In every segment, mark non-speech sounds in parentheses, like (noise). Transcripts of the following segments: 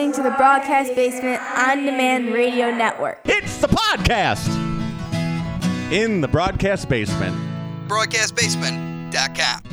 listening to the Broadcast Basement On Demand Radio Network. It's the podcast in the broadcast basement. BroadcastBasement.com.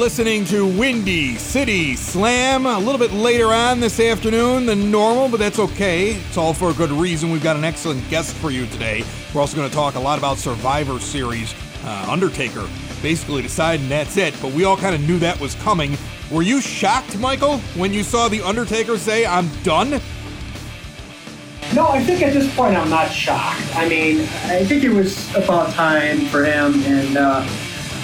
listening to Windy City Slam a little bit later on this afternoon than normal, but that's okay. It's all for a good reason. We've got an excellent guest for you today. We're also going to talk a lot about Survivor Series. Uh, Undertaker basically deciding that's it, but we all kind of knew that was coming. Were you shocked, Michael, when you saw The Undertaker say, I'm done? No, I think at this point I'm not shocked. I mean, I think it was about time for him, and uh,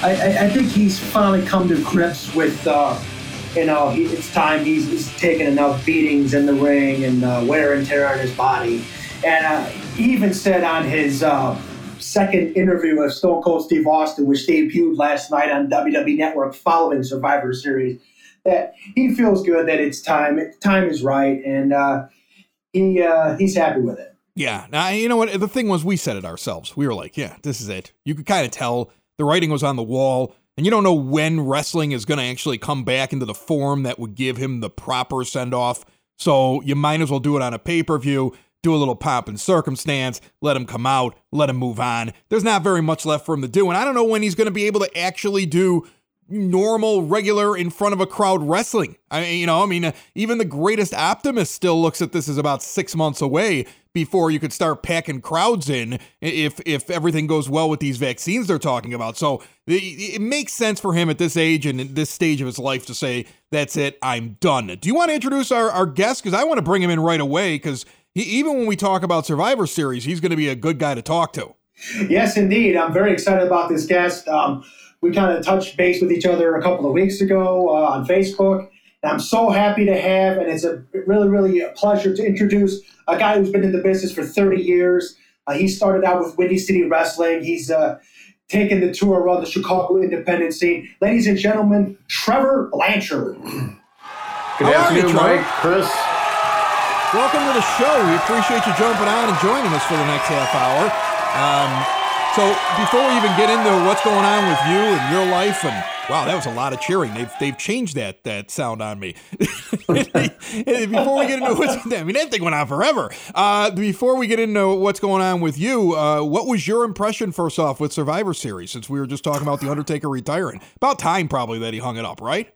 I, I, think he's finally come to grips with, uh, you know, he, it's time. He's, he's taken enough beatings in the ring and uh, wear and tear on his body. And uh, he even said on his uh, second interview with Stone Cold Steve Austin, which debuted last night on WWE Network following Survivor Series, that he feels good that it's time. Time is right, and uh, he uh, he's happy with it. Yeah. Now, you know what? The thing was, we said it ourselves. We were like, yeah, this is it. You could kind of tell the writing was on the wall, and you don't know when wrestling is going to actually come back into the form that would give him the proper send off. So you might as well do it on a pay per view, do a little pomp and circumstance, let him come out, let him move on. There's not very much left for him to do, and I don't know when he's going to be able to actually do normal, regular, in front of a crowd wrestling. I mean, you know, I mean, even the greatest optimist still looks at this as about six months away before you could start packing crowds in if if everything goes well with these vaccines they're talking about. So it, it makes sense for him at this age and this stage of his life to say, "That's it, I'm done." Do you want to introduce our our guest? Because I want to bring him in right away. Because even when we talk about Survivor Series, he's going to be a good guy to talk to. Yes, indeed. I'm very excited about this guest. Um, we kind of touched base with each other a couple of weeks ago uh, on Facebook. And I'm so happy to have, and it's a really, really a pleasure to introduce a guy who's been in the business for 30 years. Uh, he started out with Windy City Wrestling. He's uh, taken the tour around the Chicago independent scene. Ladies and gentlemen, Trevor Blanchard. Good How are you, afternoon, Mike, Chris. Welcome to the show. We appreciate you jumping on and joining us for the next half hour. Um, so before we even get into what's going on with you and your life, and wow, that was a lot of cheering. They've they've changed that that sound on me. (laughs) before we get into what's, I mean, that thing went on forever. Uh, before we get into what's going on with you, uh, what was your impression first off with Survivor Series? Since we were just talking about the Undertaker retiring, about time probably that he hung it up, right?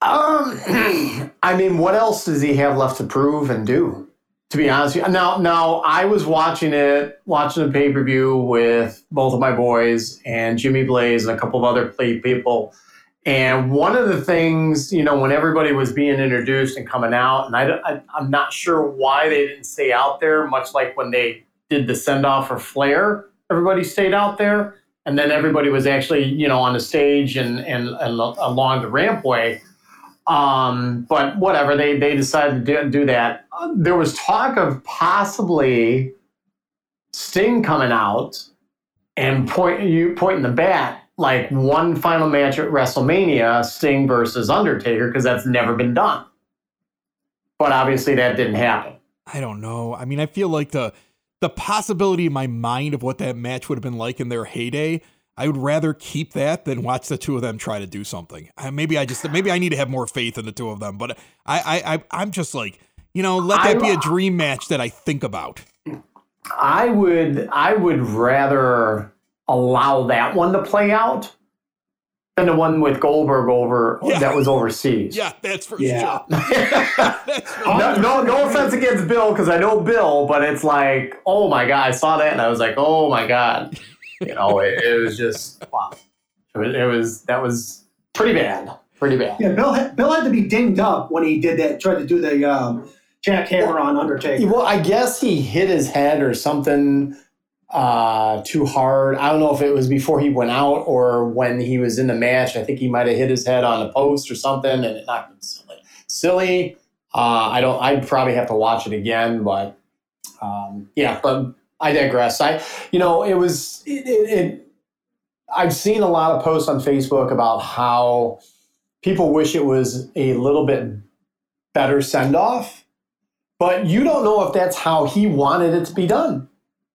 Um, (clears throat) I mean, what else does he have left to prove and do? To be honest, with you? now now I was watching it, watching the pay per view with both of my boys and Jimmy Blaze and a couple of other play people. And one of the things, you know, when everybody was being introduced and coming out, and I, I, I'm not sure why they didn't stay out there, much like when they did the send off for Flair, everybody stayed out there. And then everybody was actually, you know, on the stage and, and, and along the rampway. Um, but whatever, they, they decided to do, do that. Uh, there was talk of possibly Sting coming out and point you pointing the bat like one final match at WrestleMania, Sting versus Undertaker, because that's never been done. But obviously that didn't happen. I don't know. I mean, I feel like the the possibility in my mind of what that match would have been like in their heyday. I would rather keep that than watch the two of them try to do something. Maybe I just maybe I need to have more faith in the two of them. But I I, I I'm just like you know let that be a dream match that I think about. I would I would rather allow that one to play out than the one with Goldberg over Yeah. that was overseas. Yeah, that's for Yeah. sure. (laughs) That's for no, no, no offense against Bill because I know Bill, but it's like, oh my god, I saw that and I was like, oh my god, you know, it, it was just wow. It was, it was that was pretty bad, pretty bad. Yeah, Bill had, Bill had to be dinged up when he did that, tried to do the um, jackhammer on Undertaker. Well, I guess he hit his head or something uh, too hard. I don't know if it was before he went out or when he was in the match. I think he might have hit his head on the post or something, and it knocked him silly. Silly. Uh, I don't. I'd probably have to watch it again, but um, yeah, but I digress. I, you know, it was it, it, it. I've seen a lot of posts on Facebook about how people wish it was a little bit better send off, but you don't know if that's how he wanted it to be done.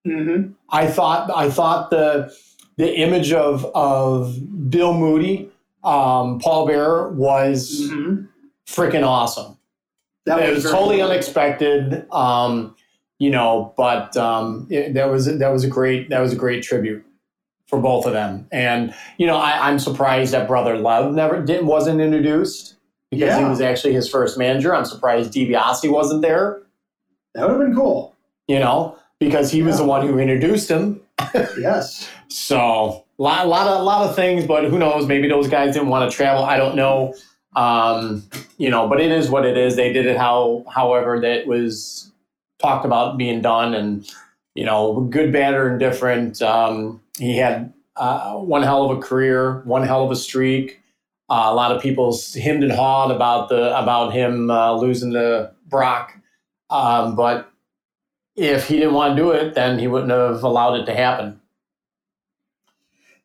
Mm-hmm. I thought I thought the the image of of Bill Moody, um, Paul Bearer was Mm-hmm. freaking awesome. That it was very totally cool. unexpected, um, you know, but um, it, that was that was a great that was a great tribute for both of them. And you know, I, I'm surprised that brother Love never didn't wasn't introduced because he was actually his first manager. I'm surprised DiBiase wasn't there, That would have been cool. you know, because he was the one who introduced him. Yes. (laughs) So a lot, lot of, lot of things, but who knows? Maybe those guys didn't want to travel. I don't know. Um, you know, but it is what it is. They did it how, however, that was talked about being done, and you know, good, bad, or indifferent. Um, he had uh, one hell of a career, one hell of a streak. Uh, a lot of people hemmed and hawed about the about him uh, losing to Brock, um, but if he didn't want to do it, then he wouldn't have allowed it to happen.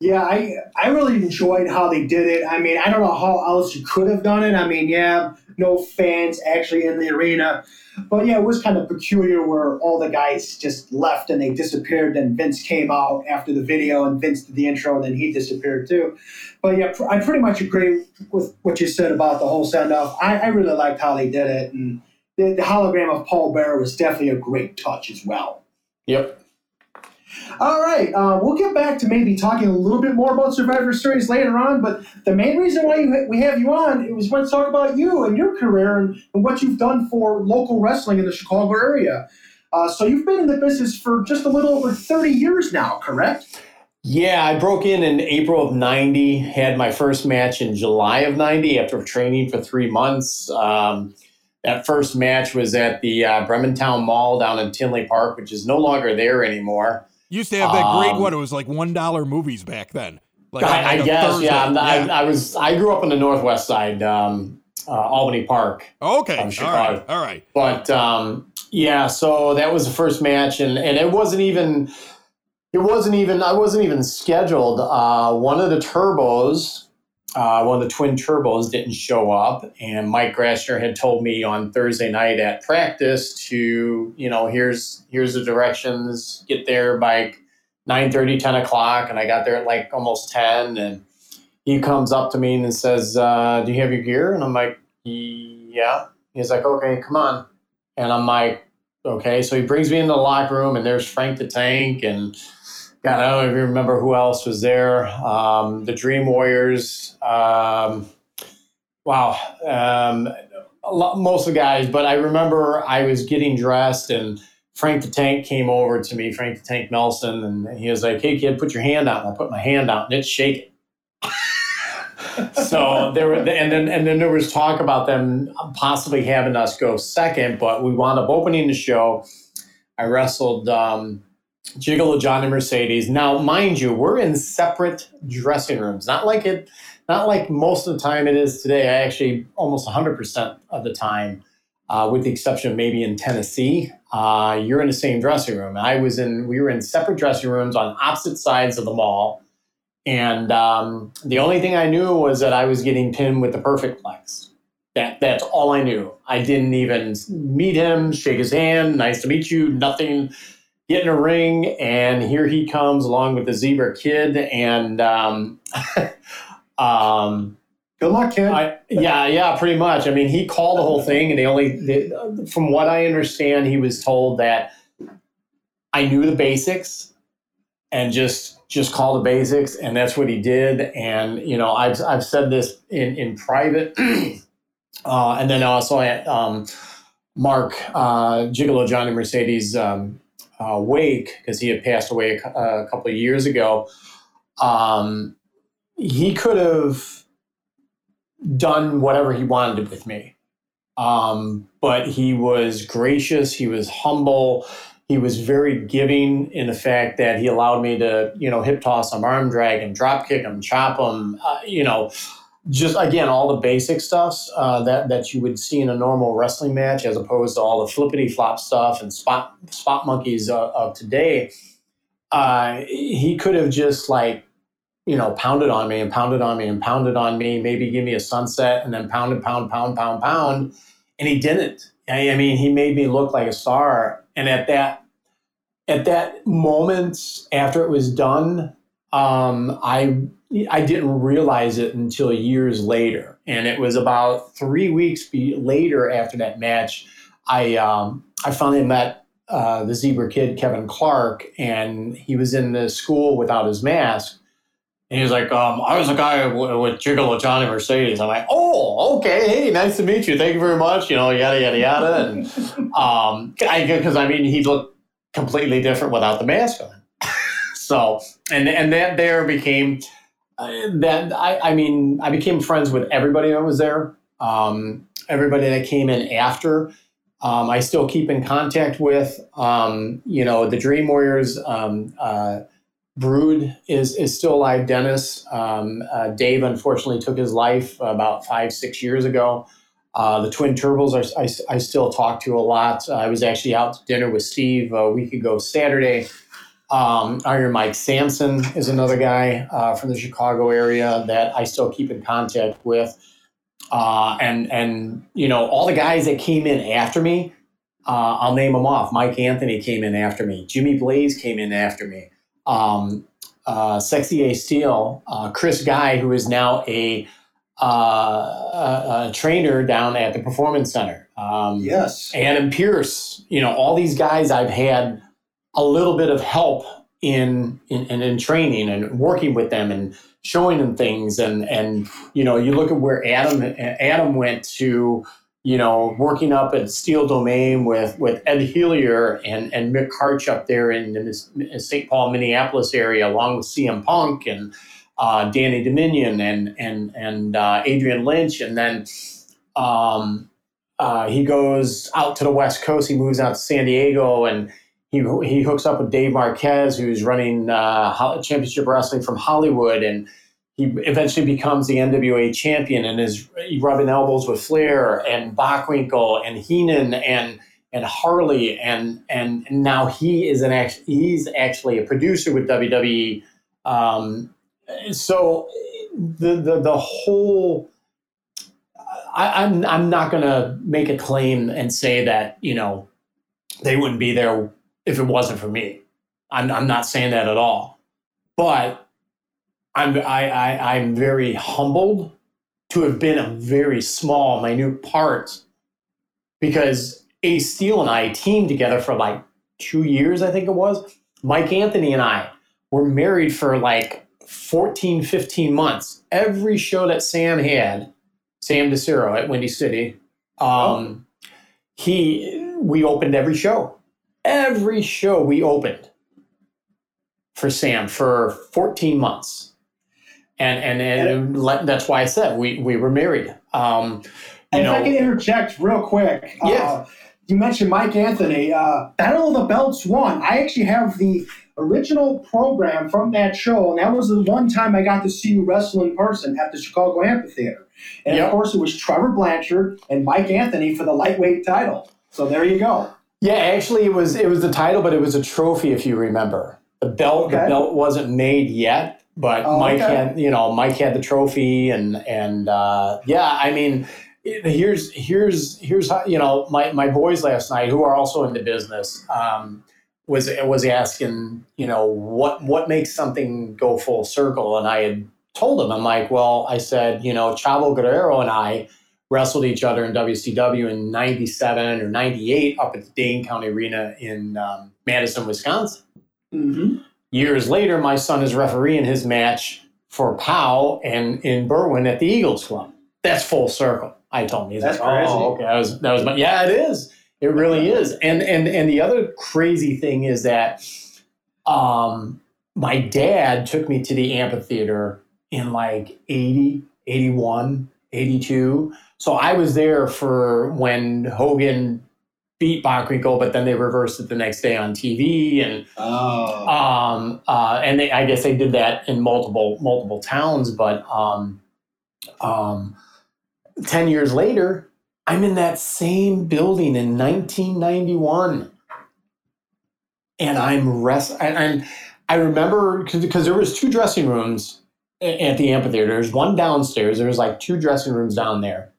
Yeah, I I really enjoyed how they did it. I mean, I don't know how else you could have done it. I mean, yeah, no fans actually in the arena. But yeah, it was kind of peculiar where all the guys just left and they disappeared. Then Vince came out after the video and Vince did the intro and then he disappeared too. But yeah, I pretty much agree with what you said about the whole send off. I, I really liked how they did it. And the, the hologram of Paul Bearer was definitely a great touch as well. Yep. All right, uh, we'll get back to maybe talking a little bit more about Survivor Series later on. But the main reason why we have you on was want to talk about you and your career and, and what you've done for local wrestling in the Chicago area. Uh, so you've been in the business for just a little over thirty years now, correct? Yeah, I broke in in April of 90, had my first match in July of 90 after training for three months. Um, that first match was at the uh, Mall down in Tinley Park, which is no longer there anymore. Used to have that great Um, what? It was like one dollar movies back then. Like, I, I guess, Thursday. yeah, I'm I, I was. I grew up on the northwest side, um, uh, Albany Park. okay, I'm all right, all right. But um, yeah, so that was the first match, and and it wasn't even. It wasn't even. I wasn't even scheduled. Uh, one of the turbos, uh, one of the twin turbos, didn't show up, and Mike Grashner had told me on Thursday night at practice to, you know, here's here's the directions. Get there by 9 10 o'clock, and I got there at like almost ten, and he comes up to me and says, uh, "Do you have your gear?" And I'm like, "Yeah." He's like, "Okay, come on." And I'm like, okay. So he brings me into the locker room, and there's Frank the Tank, and God, I don't even remember who else was there. Um, the Dream Warriors. Um, wow. Um, lot, most of the guys, but I remember I was getting dressed, and Frank the Tank came over to me, Frank the Tank Nelson, and he was like, "Hey, kid, put your hand out." And I put my hand out, and it's shaking. so there were, and then and then there was talk about them possibly having us go second, but we wound up opening the show. I wrestled um, Gigolo John and Mercedes. Now, mind you, we're in separate dressing rooms, not like it, not like most of the time it is today. I actually almost 100 percent of the time, uh, with the exception of maybe in Tennessee, uh, you're in the same dressing room. I was in, we were in separate dressing rooms on opposite sides of the mall. And um, the only thing I knew was that I was getting pinned with the perfect flex. That that's all I knew. I didn't even meet him, shake his hand, nice to meet you, nothing. Get in a ring, and here he comes along with the zebra kid, and um, (laughs) um, Good luck, kid. I, yeah, yeah, pretty much. I mean, he called the whole thing, and they only, they, from what I understand, he was told that I knew the basics, and just just call the basics, and that's what he did. And you know, I've I've said this in in private, (clears throat) uh, and then also at um, Mark uh, Gigolo Johnny Mercedes um, uh, wake because he had passed away a, a couple of years ago. Um, he could have done whatever he wanted with me. Um, but he was gracious, he was humble, he was very giving in the fact that he allowed me to, you know, hip toss him, arm drag him, drop kick him, chop him, uh, you know. Just again all the basic stuffs uh, that that you would see in a normal wrestling match, as opposed to all the flippity flop stuff and spot spot monkeys uh, of today. Uh, he could have just like you know pounded on me and pounded on me and pounded on me, maybe give me a sunset and then pounded, pound, pound, pound, pound, and he didn't. I, I mean, he made me look like a star, and at that at that moment after it was done, um, I I didn't realize it until years later, and it was about three weeks be- later after that match. I um, I finally met uh, the zebra kid Kevin Clark, and he was in the school without his mask. And he was like, um, I was a guy w- with Gigolo Johnny Mercedes. I'm like, oh, okay, hey, nice to meet you. Thank you very much. You know, yada yada yada. And (laughs) um, I because I, mean, he looked completely different without the mask on. (laughs) so, and and that there became uh, that I, I mean, I became friends with everybody that was there. Um, everybody that came in after, um, I still keep in contact with. Um, you know, the Dream Warriors. Um, uh, Brood is is still alive. Dennis, um, uh, Dave, unfortunately took his life about five six years ago. Uh, the Twin Turbos are, I, I still talk to a lot. I was actually out to dinner with Steve a week ago Saturday. Um, Iron Mike Sampson is another guy uh, from the Chicago area that I still keep in contact with. Uh, and and you know all the guys that came in after me, uh, I'll name them off. Mike Anthony came in after me. Jimmy Blaze came in after me. Um, uh, Sexy Ace Steel, uh, Chris Guy, who is now a, uh, a, a trainer down at the Performance Center. Um, Yes. Adam Pearce, you know, all these guys I've had a little bit of help in in, in, in training and working with them and showing them things and and you know you look at where Adam Adam went to you know working up at Steel Domain with with Ed Helier and and Mick up there in, this St. Paul Minneapolis area along with CM Punk and uh, Danny Dominion and and and uh, Adrian Lynch and then um, uh, he goes out to the West Coast. He moves out to San Diego and he, he hooks up with Dave Marquez, who's running uh, Championship Wrestling from Hollywood, and he eventually becomes the NWA champion and is rubbing elbows with Flair and Bockwinkel and Heenan and and Harley and and now he is an act, he's actually a producer with WWE. Um, so the the the whole I, I'm I'm not going to make a claim and say that you know they wouldn't be there if it wasn't for me. I'm I'm not saying that at all, but I'm I, I I'm very humbled to have been a very small, minute part because Ace Steel and I teamed together for like two years, I think it was. Mike Anthony and I were married for like 14, 15 months. Every show that Sam had, Sam DeCero at Windy City, um, he we opened every show. Every show we opened for Sam for 14 months. And and, and let- that's why I said we, we were married. Um, you And if I can interject real quick, Yes. uh, you mentioned Mike Anthony. Uh, Battle of the Belts won. I actually have the original program from that show, and that was the one time I got to see you wrestle in person at the Chicago Amphitheater. And Yep. of course, it was Trevor Blanchard and Mike Anthony for the lightweight title. So there you go. Yeah, actually, it was it was the title, but it was a trophy, if you remember. The belt, the belt wasn't made yet, but Oh, Mike okay. had, you know, Mike had the trophy, and and uh, yeah, I mean, here's here's here's how you know my my boys last night who are also in the business um, was was asking, you know, what what makes something go full circle, and I had told them, I'm like, well, I said, you know, Chavo Guerrero and I wrestled each other in WCW in 97 or 98 up at the Dane County Arena in um, Madison, Wisconsin. Mm-hmm. Years later, my son is refereeing his match for Powell and in Berwyn at the Eagles Club. That's full circle. I told him. He's That's like, crazy. oh, okay. That was, that was my, yeah, it is. It really is. And, and, and the other crazy thing is that um, my dad took me to the amphitheater in like 80, 81, 82. So I was there for when Hogan beat Bockwinkel, but then they reversed it the next day on TV. And Oh. um, uh, and they, I guess they did that in multiple multiple towns. But um, Um, 10 years later, I'm in that same building in 1991. And I'm rest and and I remember because there was two dressing rooms at the amphitheater. There's one downstairs. There was like two dressing rooms down there.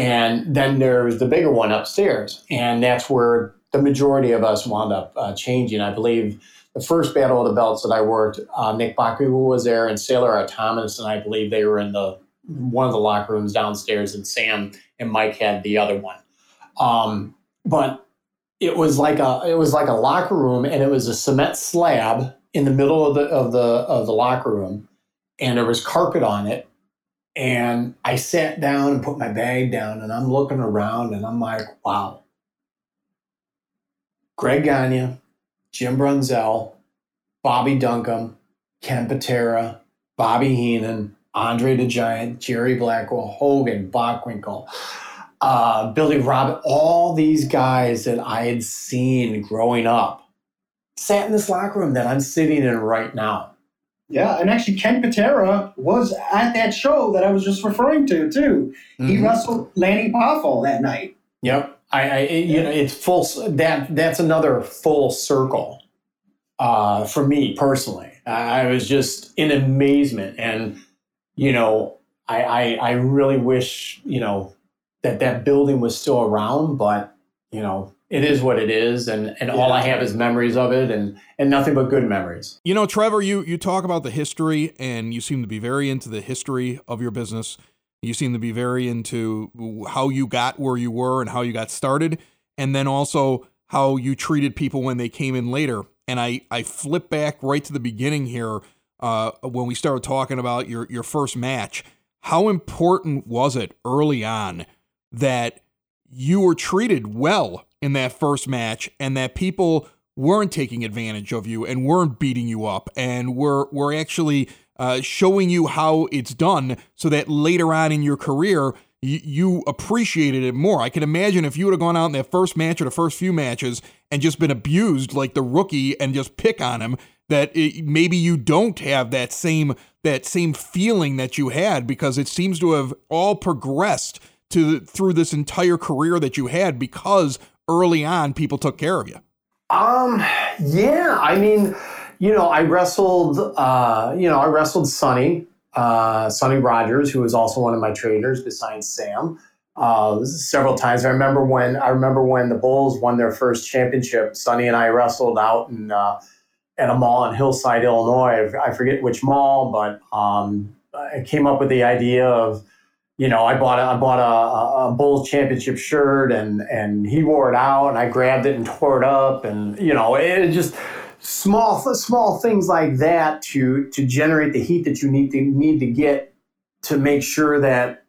And then there was the bigger one upstairs. And that's where the majority of us wound up uh, changing. I believe the first Battle of the Belts that I worked, uh, Nick Baku was there and Sailor Art Thomas, and I believe they were in the one of the locker rooms downstairs, and Sam and Mike had the other one. Um, but it was like a it was like a locker room, and it was a cement slab in the middle of the of the of the locker room, and there was carpet on it. And I sat down and put my bag down, and I'm looking around, and I'm like, wow. Greg Gagne, Jim Brunzell, Bobby Duncum, Ken Patera, Bobby Heenan, Andre the Giant, Jerry Blackwell, Hogan, Bockwinkel, uh, Billy Robin, all these guys that I had seen growing up sat in this locker room that I'm sitting in right now. Yeah, and actually, Ken Patera was at that show that I was just referring to too. He Mhm. wrestled Lanny Poffo that night. Yep. I, I it- you know, it's full. That that's another full circle uh, for me personally. I, I was just in amazement, and you know, I, I I really wish you know that that building was still around, but you know, it is what it is, and and all I have is memories of it, and and nothing but good memories. You know, Trevor, you you talk about the history, and you seem to be very into the history of your business. You seem to be very into how you got where you were and how you got started, and then also how you treated people when they came in later. And I I flip back right to the beginning here uh, when we started talking about your your first match. How important was it early on that you were treated well in that first match and that people weren't taking advantage of you and weren't beating you up and were were actually uh, showing you how it's done so that later on in your career you, appreciated it more. I can imagine if you would have gone out in that first match or the first few matches and just been abused like the rookie and just pick on him that it, maybe you don't have that same that same feeling that you had because it seems to have all progressed to through this entire career that you had because early on people took care of you. Um, yeah, I mean, you know, I wrestled, uh, you know, I wrestled Sonny, uh, Sonny Rogers, who was also one of my trainers besides Sam, uh, several times. I remember when I remember when the Bulls won their first championship. Sonny and I wrestled out in uh, at a mall in Hillside, Illinois. I forget which mall, but um, I came up with the idea of you know, I bought a, I bought a, a Bulls championship shirt and and he wore it out and I grabbed it and tore it up and you know it just small small things like that to to generate the heat that you need to need to get to make sure that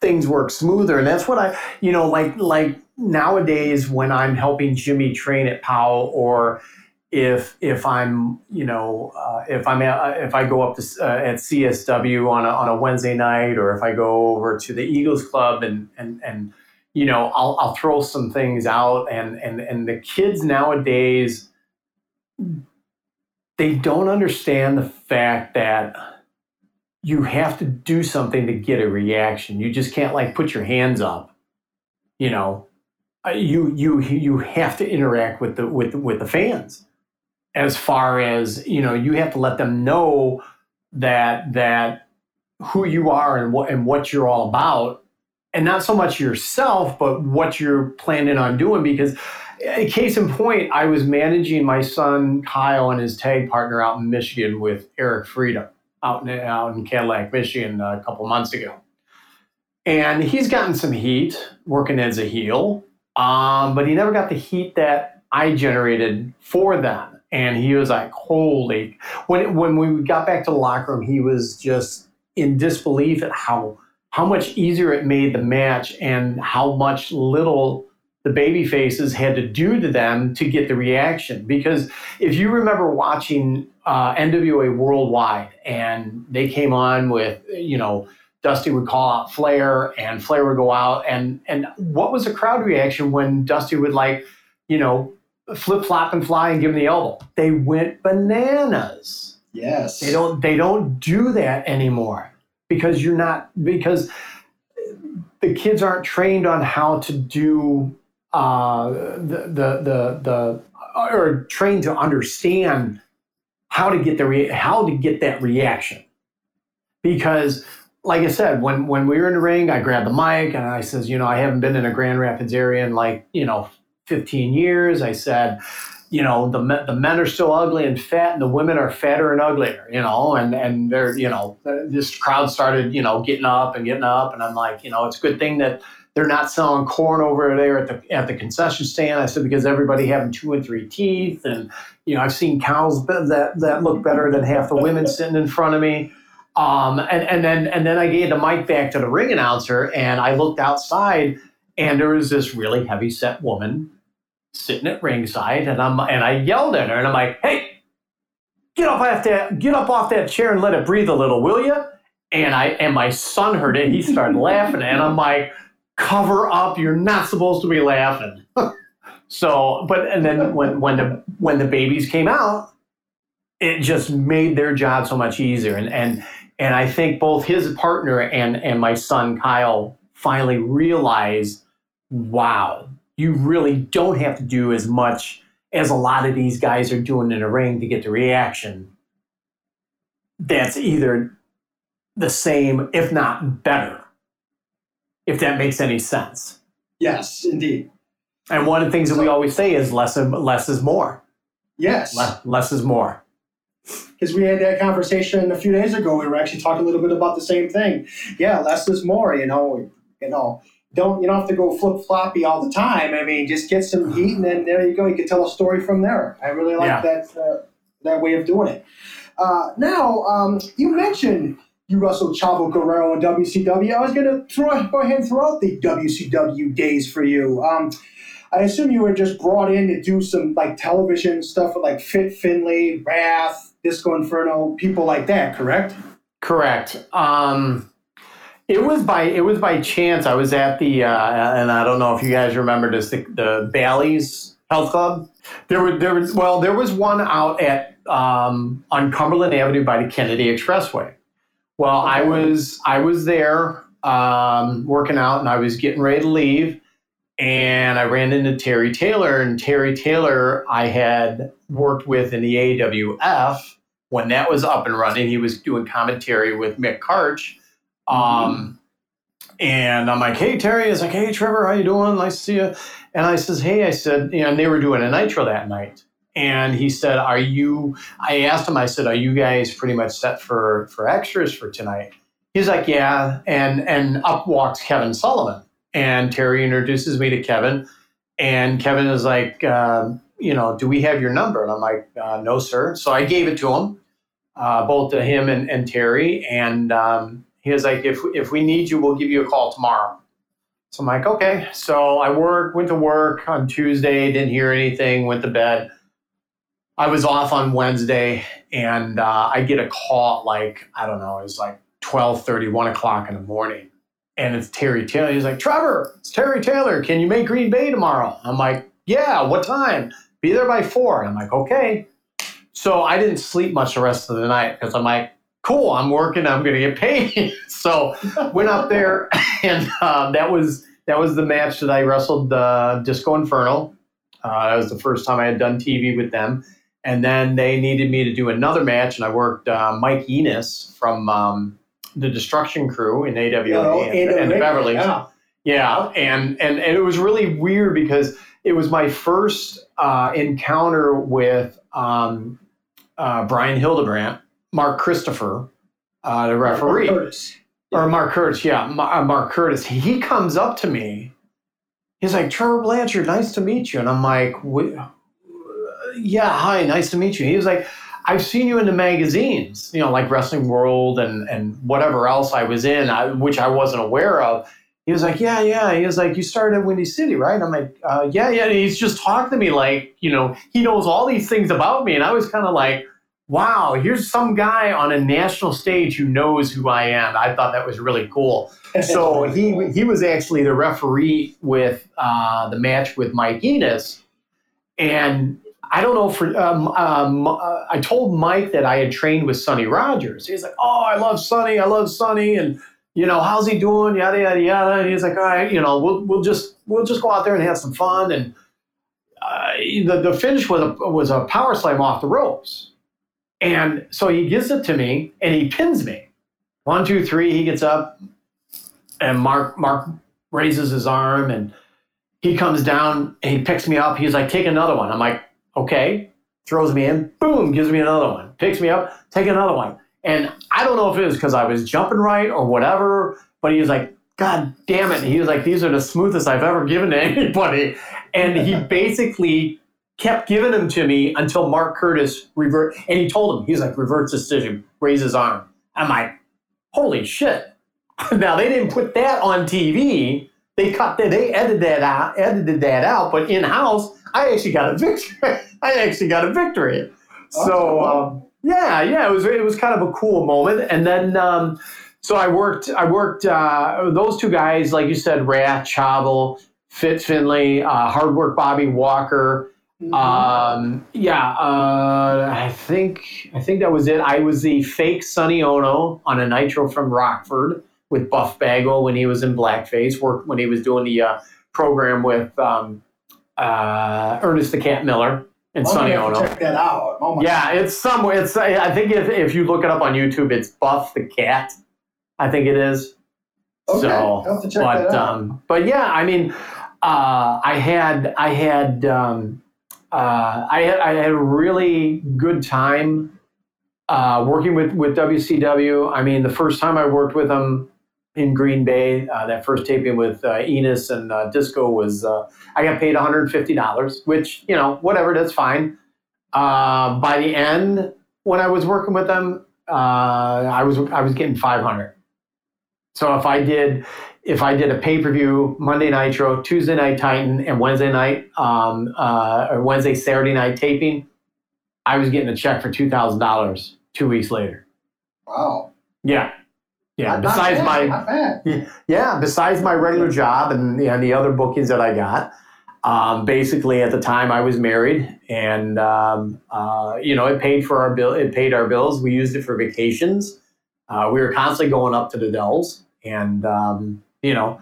things work smoother. And that's what I you know like like nowadays when I'm helping Jimmy train at Powell or if if I'm you know uh, if I'm at, if I go up to uh, at CSW on a, on a Wednesday night or if I go over to the Eagles Club and and and you know I'll I'll throw some things out and and and the kids nowadays they don't understand the fact that you have to do something to get a reaction. You just can't like put your hands up. You know, Uh, you you you have to interact with the with with the fans as far as you know you have to let them know that that who you are and what and what you're all about. And not so much yourself but what you're planning on doing because uh, case in point i was managing my son kyle and his tag partner out in michigan with eric freedom out in, out in cadillac michigan a couple months ago. And he's gotten some heat working as a heel um, but he never got the heat that i generated for them and he was like, "Holy!" When when we got back to the locker room, he was just in disbelief at how how much easier it made the match and how much little the baby faces had to do to them to get the reaction. Because if you remember watching uh, NWA Worldwide, and they came on with you know. Dusty would call out Flair, and Flair would go out, and and what was the crowd reaction when Dusty would like, you know, flip flop and fly and give them the elbow. They went bananas. Yes. They don't they don't do that anymore. because you're not because the kids aren't trained on how to do uh, the, the the the or trained to understand how to get the how to get that reaction because like I said, when when we were in the ring, I grabbed the mic and I says, you know, I haven't been in a Grand Rapids area in like you know 15 years. I said, you know, the men, the men are still ugly and fat, and the women are fatter and uglier. You know, and and they're you know this crowd started you know getting up and getting up, and I'm like, you know, it's a good thing that they're not selling corn over there at the at the concession stand. I said because everybody having two and three teeth, and you know, I've seen cows that that look better than half the women sitting in front of me. Um, and, and then and then I gave the mic back to the ring announcer, and I looked outside, and there was this really heavy set woman sitting at ringside, and I'm and I yelled at her, and I'm like, "Hey, get up off that get up off that chair and let it breathe a little, will you?" And I and my son heard it. He started (laughs) laughing, and I'm like, "Cover up! You're not supposed to be laughing." (laughs) so, but and then when when the when the babies came out, it just made their job so much easier, and and and I think both his partner and and my son Kyle finally realized, wow, you really don't have to do as much as a lot of these guys are doing in a ring to get the reaction. That's either the same, if not better, if that makes any sense. Yes, indeed. And one of the things that we always say is less, less is more. Yes. Le- Less is more. because we had that conversation a few days ago. We were actually talking a little bit about the same thing. Yeah, less is more. You know, you know, don't you don't have to go flip floppy all the time. I mean, just get some heat, and then there you go. You can tell a story from there. I really like Yeah. that uh, that way of doing it. Uh, now, um, you mentioned you wrestled Chavo Guerrero in WCW. I was going to throw go ahead and throw out the WCW days for you. Um, I assume you were just brought in to do some like television stuff with like Fit Finlay, Wrath, Disco Inferno, people like that, correct? Correct. Um, it was by it was by chance. I was at the uh, and I don't know if you guys remember this the, the Bally's Health Club. There were there was well there was one out at um, on Cumberland Avenue by the Kennedy Expressway. Well, I was I was there um, working out and I was getting ready to leave, and I ran into Terry Taylor and Terry Taylor I had worked with in the AWF when that was up and running. He was doing commentary with Mick Karch. Um, and I'm like, hey, Terry. He's like, hey, Trevor, how you doing? Nice to see you. And I says, hey, I said, you know, and they were doing a nitro that night. And he said, are you, I asked him, I said, are you guys pretty much set for, for extras for tonight? He's like, yeah. And, and up walks Kevin Sullivan. And Terry introduces me to Kevin. And Kevin is like, um, you know, do we have your number? And I'm like, uh, no, sir. So I gave it to him, uh, both to him and, and Terry. And um, he was like, if, if we need you, we'll give you a call tomorrow. So I'm like, okay. So I work, went to work on Tuesday, didn't hear anything, went to bed. I was off on Wednesday and uh, I get a call like, I don't know, it was like 12 1 o'clock in the morning. And it's Terry Taylor. He's like, Trevor, it's Terry Taylor. Can you make Green Bay tomorrow? I'm like, yeah, what time? Be there by four. And I'm like, okay. So I didn't sleep much the rest of the night because I'm like, cool, I'm working, I'm gonna get paid. (laughs) so went up there (laughs) and uh, that was that was the match that I wrestled uh, Disco Inferno. Uh, that was the first time I had done TV with them. And then they needed me to do another match, and I worked uh, Mike Enos from um, the Destruction Crew in AWA and, and the Beverly. Yeah. Yeah, and, and and it was really weird because it was my first uh, encounter with um, uh, Brian Hildebrand, Mark Christopher, uh, the referee, Curtis. or Mark Curtis. Yeah, uh, Mark Curtis. He comes up to me. He's like, Trevor Blanchard, nice to meet you. And I'm like, "Wh- yeah, hi, nice to meet you. He was like, I've seen you in the magazines, you know, like Wrestling World and, and whatever else I was in, I, which I wasn't aware of. He was like, yeah, yeah. He was like, you started at Windy City, right? I'm like, uh, yeah, yeah. And he's just talking to me like, you know, he knows all these things about me. And I was kind of like, wow, here's some guy on a national stage who knows who I am. I thought that was really cool. (laughs) So he he was actually the referee with uh, the match with Mike Enos, and I don't know for um, um, uh, I told Mike that I had trained with Sonny Rogers. He's like, "Oh, I love Sonny. I love Sonny." And you know, how's he doing? Yada yada yada. And he's like, "All right, you know, we'll we'll just we'll just go out there and have some fun." And uh, the the finish was a was a power slam off the ropes. And so he gives it to me and he pins me. One, two, three. He gets up, and Mark Mark raises his arm and he comes down and he picks me up. He's like, take another one. I'm like, okay. Throws me in, boom, gives me another one. Picks me up, take another one. And I don't know if it was because I was jumping right or whatever, but he was like, God damn it. He was like, these are the smoothest I've ever given to (laughs) anybody. And he basically kept giving them to me until Mark Curtis revert. And he told him, he's like, reverse decision, raise his arm. I'm like, holy shit. (laughs) now they didn't put that on TV. They cut that, they edited that out, edited that out, but in house, I actually got a victory. (laughs) I actually got a victory. So um, yeah, yeah, it was it was kind of a cool moment. And then um, so I worked I worked uh, those two guys, like you said, Wrath Chavel, Fitz Finlay, uh, hard work Bobby Walker. Um, yeah, uh, I think I think that was it. I was the fake Sonny Ono on a Nitro from Rockford with Buff Bagwell when he was in blackface. Worked when he was doing the uh, program with um, uh, Ernest the Cat Miller and Sonny gonna have to Ono. check that out. Oh Yeah, it's somewhere. It's I think if, if you look it up on YouTube, it's Buff the Cat. I think it is. Okay, so, have to check but um, but yeah, I mean, uh, I had I had um, uh, I had I had a really good time uh, working with with WCW. I mean, the first time I worked with them in Green Bay, uh, that first taping with uh, Enos and uh, Disco was uh, I got paid one hundred and fifty dollars, which you know whatever that's fine. Uh, by the end, when I was working with them, uh, I was I was getting five hundred. So if I did if I did a pay per view Monday Nitro, Tuesday Night Titan, and Wednesday night um, uh, or Wednesday Saturday night taping, I was getting a check for two thousand dollars two weeks later. Wow. Yeah, yeah. Not- besides bad, my (laughs) yeah, besides my regular job and, and the other bookings that I got, um, basically at the time I was married, and um, uh, you know it paid for our bill. It paid our bills. We used it for vacations. Uh, we were constantly going up to the Dells, and um, you know,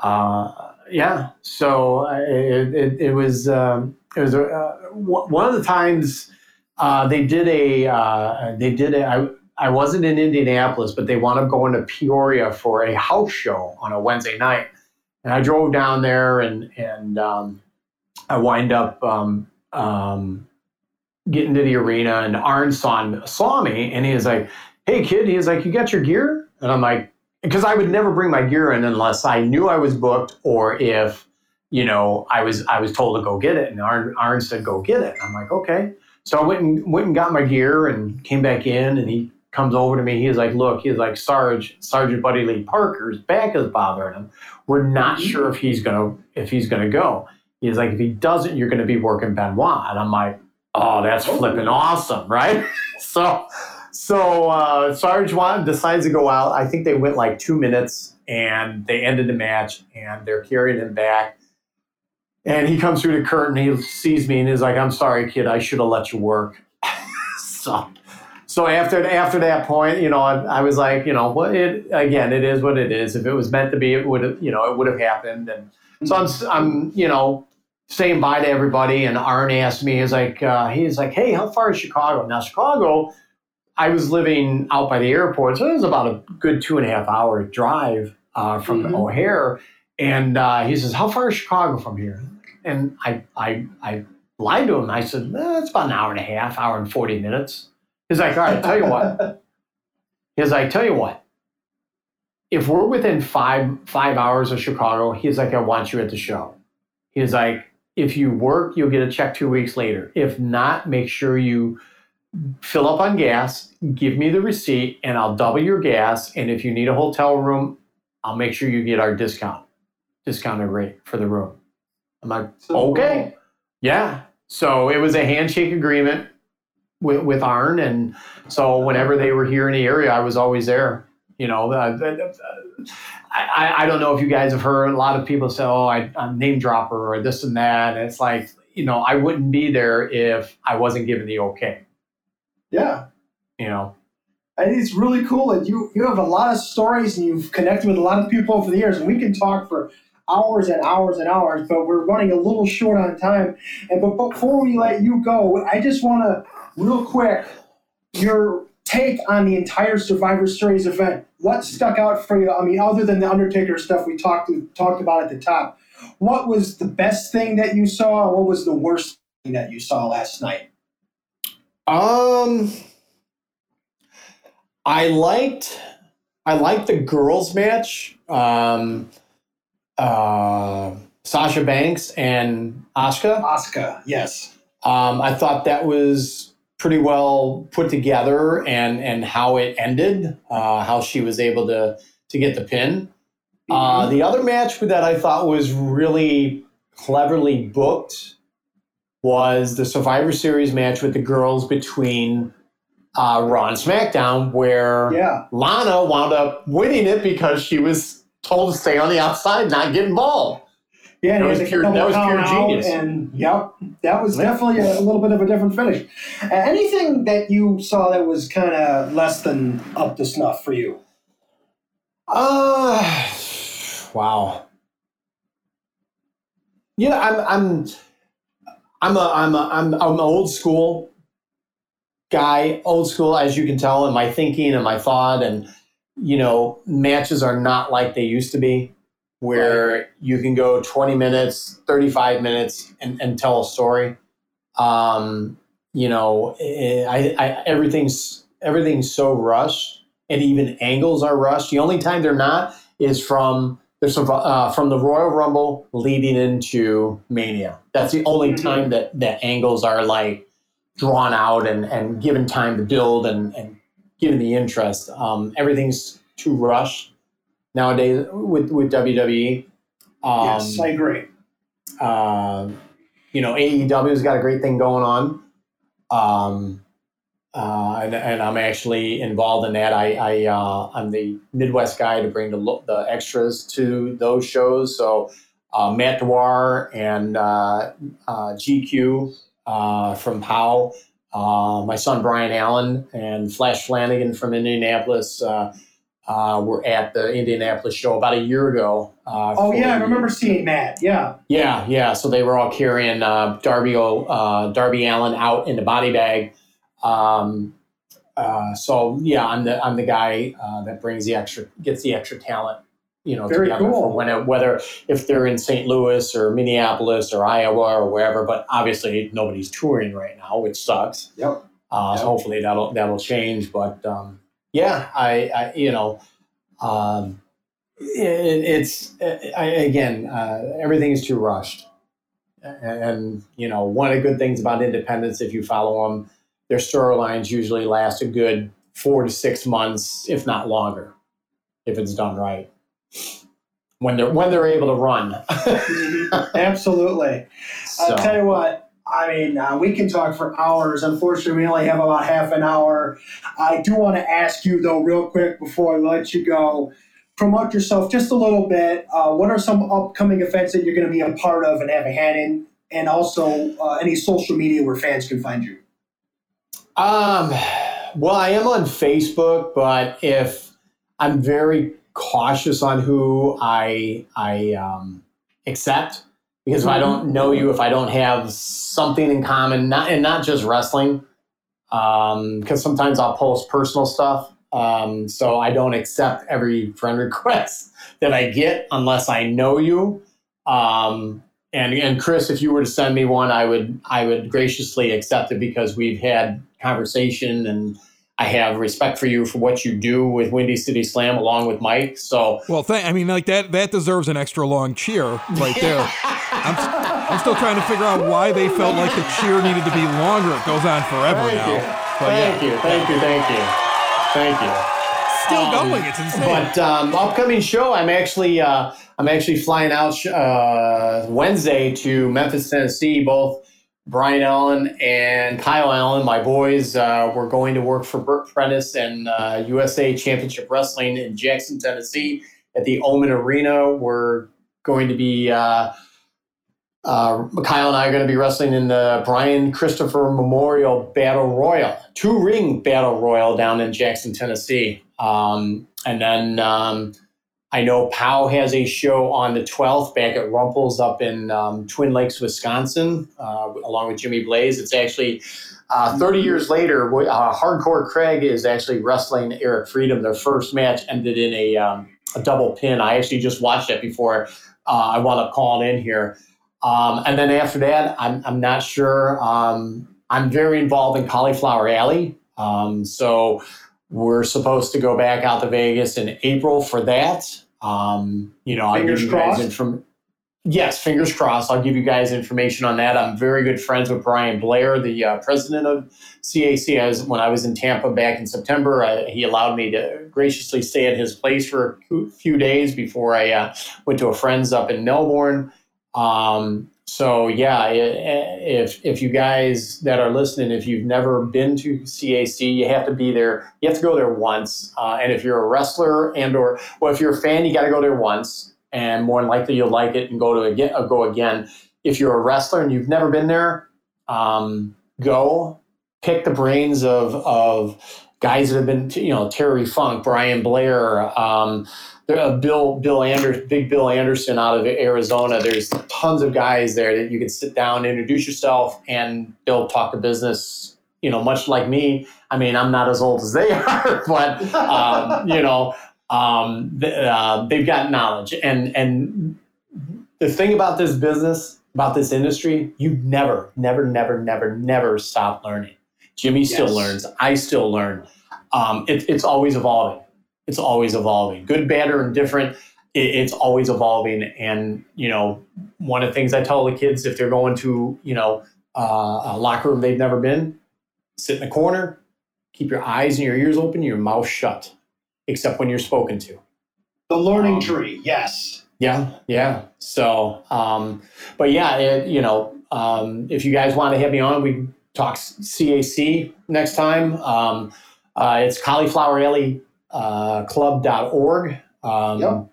uh, yeah. So uh, it, it, it was um, it was uh, one of the times uh, they did a uh, they did a. I, I wasn't in Indianapolis, but they wound up going to Peoria for a house show on a Wednesday night. And I drove down there and, and um, I wind up um, um, getting to the arena and Arn saw, saw me and he was like, hey kid, he was like, you got your gear? And I'm like, because I would never bring my gear in unless I knew I was booked or if, you know, I was I was told to go get it. And Arn, Arn said, go get it. And I'm like, okay. So I went and went and got my gear and came back in and he comes over to me. He's like, look, he's like, Sarge, Sergeant Buddy Lee Parker's back is bothering him. We're not mm-hmm. sure if he's gonna if he's gonna go. He's like, if he doesn't, you're gonna be working Benoit. And I'm like, oh, that's oh. flipping awesome, right? (laughs) so so uh, Sarge Wan decides to go out. I think they went like two minutes and they ended the match and they're carrying him back. And he comes through the curtain. He sees me and he's like, "I'm sorry, kid. I should have let you work." (laughs) so, so after after that point, you know, I, I was like, you know, what it again? It is what it is. If it was meant to be, it would have, you know, it would have happened. And so I'm, I'm, you know, saying bye to everybody. And Arn asked me, he's like, uh, he's like, hey, how far is Chicago? Now Chicago, I was living out by the airport, so it was about a good two and a half hour drive uh, from Mhm. O'Hare. And uh, he says, how far is Chicago from here? And I, I, I lied to him. I said, eh, it's about an hour and a half, hour and 40 minutes. He's like, all right, tell you what. (laughs) He's like, tell you what. If we're within five five hours of Chicago, he's like, I want you at the show. He's like, if you work, you'll get a check two weeks later. If not, make sure you fill up on gas, give me the receipt, and I'll double your gas. And if you need a hotel room, I'll make sure you get our discount, discounted rate for the room. I'm like, So- okay. Yeah. So it was a handshake agreement with, with Arn. And so whenever they were here in the area, I was always there. You know, uh, uh, I, I- I don't know if you guys have heard a lot of people say, oh, I, I'm name dropper or this and that. And it's like, you know, I wouldn't be there if I wasn't given the okay. Yeah. You know, I think it's really cool that you you have a lot of stories and you've connected with a lot of people over the years, and we can talk for hours and hours and hours, but we're running a little short on time. And but before we let you go, I just want to real quick your take on the entire Survivor Series event. What stuck out for you? I mean, other than the Undertaker stuff we talked talked about at the top, what was the best thing that you saw? What was the worst thing that you saw last night? Um, I liked I liked the girls match. Um, uh, Sasha Banks and Asuka. Asuka, yes. Um, I thought that was pretty well put together, and and how it ended, uh, how she was able to to get the pin. Uh, the other match that I thought was really cleverly booked was the Survivor Series match with the girls between uh, Raw and SmackDown, where Yeah. Lana wound up winning it because she was told to stay on the outside, not get involved. Yeah, That was pure- that was pure genius. And yep, that was Yeah. definitely a, little bit of a different finish. Uh, anything that you saw that was kind of less than up to snuff for you? Uh, wow. Yeah, I'm I'm I'm a I'm a I'm I'm an old school guy, old school as you can tell in my thinking and my thought and you know, matches are not like they used to be where you can go 20 minutes, 35 minutes and, and tell a story. Um, you know, eh, I, I everything's everything's so rushed and even angles are rushed. The only time they're not is from there's some uh, from the Royal Rumble leading into Mania. That's the only Mhm. time that that angles are like drawn out and and given time to build and and given the interest. Um, everything's too rushed nowadays with with WWE. Um, yes, I agree. uh, you know, AEW's got a great thing going on. Um, uh, and, and I'm actually involved in that. I, I uh, I'm the Midwest guy to bring the the extras to those shows. So uh, Matt Dwar and uh, uh, GQ uh, from POW, uh, my son Brian Allen and Flash Flanagan from Indianapolis. Uh, uh, were at the Indianapolis show about a year ago. Uh, Oh yeah, I remember seeing Matt. Yeah, yeah, yeah. So they were all carrying uh, Darby uh, Darby Allin out in the body bag. Um, uh, so yeah, I'm the I'm the guy uh, that brings the extra gets the extra talent. You know, Very together cool. for when it, whether if they're in St. Louis or Minneapolis or Iowa or wherever. But obviously nobody's touring right now, which sucks. Yep. Uh, Yep. So hopefully that'll that'll change. But um, yeah, I, I you know. Um, it, it's I, again uh, everything is too rushed and, and you know one of the good things about independence, if you follow them their storylines usually last a good four to six months if not longer if it's done right when they're when they're able to run (laughs) absolutely. so, I'll tell you what. I mean, uh, we can talk for hours. Unfortunately, we only have about half an hour. I do want to ask you, though, real quick before I let you go, promote yourself just a little bit. Uh, what are some upcoming events that you're going to be a part of and have a hand in? And also, uh, any social media where fans can find you. Um, well, I am on Facebook, but if I'm very cautious on who I I um, accept, because if I don't know you, if I don't have something in common, not and not just wrestling, um, because sometimes I'll post personal stuff. Um, so I don't accept every friend (laughs) request that I get unless I know you. Um, and and Chris, if you were to send me one, I would I would graciously accept it because we've had conversation and I have respect for you for what you do with Windy City Slam along with Mike. So Well, thank. I mean, like that. That deserves an extra long cheer right there. (laughs) I'm, I'm still trying to figure out why they felt like the cheer needed to be longer. It goes on forever thank now. you, But thank yeah, you, thank you, thank you, thank you. Still Um, going. It's insane. But um, upcoming show, I'm actually uh, I'm actually flying out uh, Wednesday to Memphis, Tennessee. Both Brian Allen and Kyle Allen, my boys, uh, were going to work for Bert Prentice and uh, USA Championship Wrestling in Jackson, Tennessee, at the Oman Arena. We're going to be uh, uh, Kyle and I are going to be wrestling in the Brian Christopher Memorial Battle Royal, two ring Battle Royal down in Jackson, Tennessee. Um, and then um, I know Pow has a show on the 12th back at Rumples up in um, Twin Lakes, Wisconsin, uh, along with Jimmy Blaze. It's actually uh, 30 years later, uh, Hardcore Craig is actually wrestling Eric Freedom. Their first match ended in a, um, a double pin. I actually just watched it before uh, I wound up calling in here. Um, and then after that, I'm, I'm not sure. Um, I'm very involved in Cauliflower Alley. Um, so we're supposed to go back out to Vegas in April for that. Um, you know, I'll give you guys crossed. inform- Yes, fingers crossed. I'll give you guys information on that. I'm very good friends with Brian Blair, the uh, president of CAC. I was, when I was in Tampa back in September, I, he allowed me to graciously stay at his place for a few days before I uh, went to a friend's up in Melbourne. Um, so yeah, if if you guys that are listening, if you've never been to CAC, you have to be there. You have to go there once. Uh, and if you're a wrestler and or well, if you're a fan, you got to go there once, and more than likely you'll like it and go to again. Uh, go again. If you're a wrestler and you've never been there, um, go pick the brains of of guys that have been, you know, Terry Funk, Brian Blair. Um, there, uh, Bill Bill Anderson, Big Bill Anderson out of Arizona. There's tons of guys there that you can sit down, introduce yourself, and they'll talk to business. You know, much like me. I mean, I'm not as old as they (laughs) are, but um, you know, um, uh, they've got knowledge. And and the thing about this business, about this industry, you never, never, never, never, never stop learning. Jimmy still Yes. learns. I still learn. Um, it, it's always evolving it's always evolving good bad or indifferent it, it's always evolving and you know one of the things i tell the kids if they're going to you know uh, a locker room they've never been sit in the corner keep your eyes and your ears open your mouth shut except when you're spoken to The learning Um, tree, yes. yeah, yeah. So, um, but yeah, it, you know, um, if you guys want to have me on, we talk CAC next time. Um, uh, it's cauliflower alley uh, club.org. Um, Yep.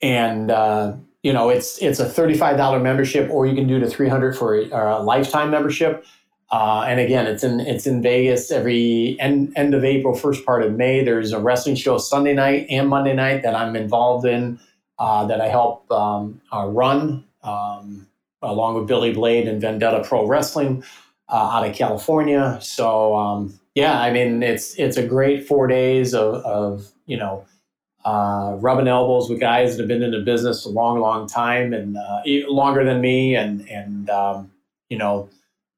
And, uh, you know, it's it's a $35 membership, or you can do the 300 for a, a lifetime membership. Uh, and again, it's in it's in Vegas every end end of April, first part of May. There's a wrestling show Sunday night and Monday night that I'm involved in uh, that I help um, uh, run um, along with Billy Blade and Vendetta Pro Wrestling uh, out of California. So um, yeah, I mean it's it's a great four days of, of you know uh, rubbing elbows with guys that have been in the business a long, long time and uh, longer than me, and and um, you know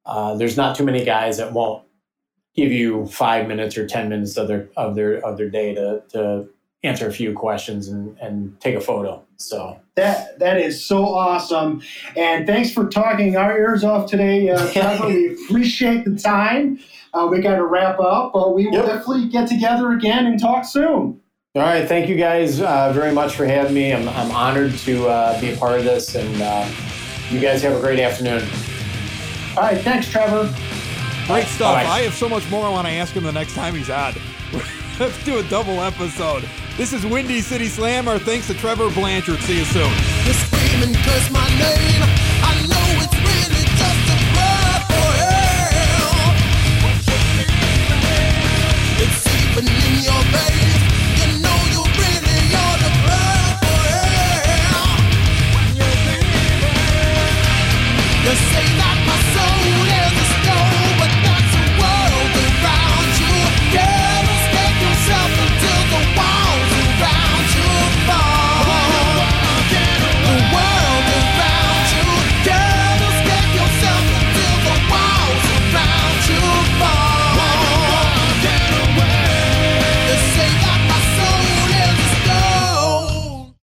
uh, there's not too many guys that won't give you five minutes or ten minutes of their of their of their day to to answer a few questions and and take a photo. So That that is so awesome, and thanks for talking our ears off today, uh, (laughs) Trevor. we appreciate the time. Uh, we got to wrap up, but we will Yep. definitely get together again and talk soon. all right, thank you guys uh, very much for having me. I'm I'm honored to uh, be a part of this, and uh, you guys have a great afternoon. All right, thanks, Trevor. Great stuff. Bye. I have so much more I want to ask him the next time he's on. (laughs) Let's do a double episode. This is Windy City Slam. Our thanks to Trevor Blanchard. See you soon.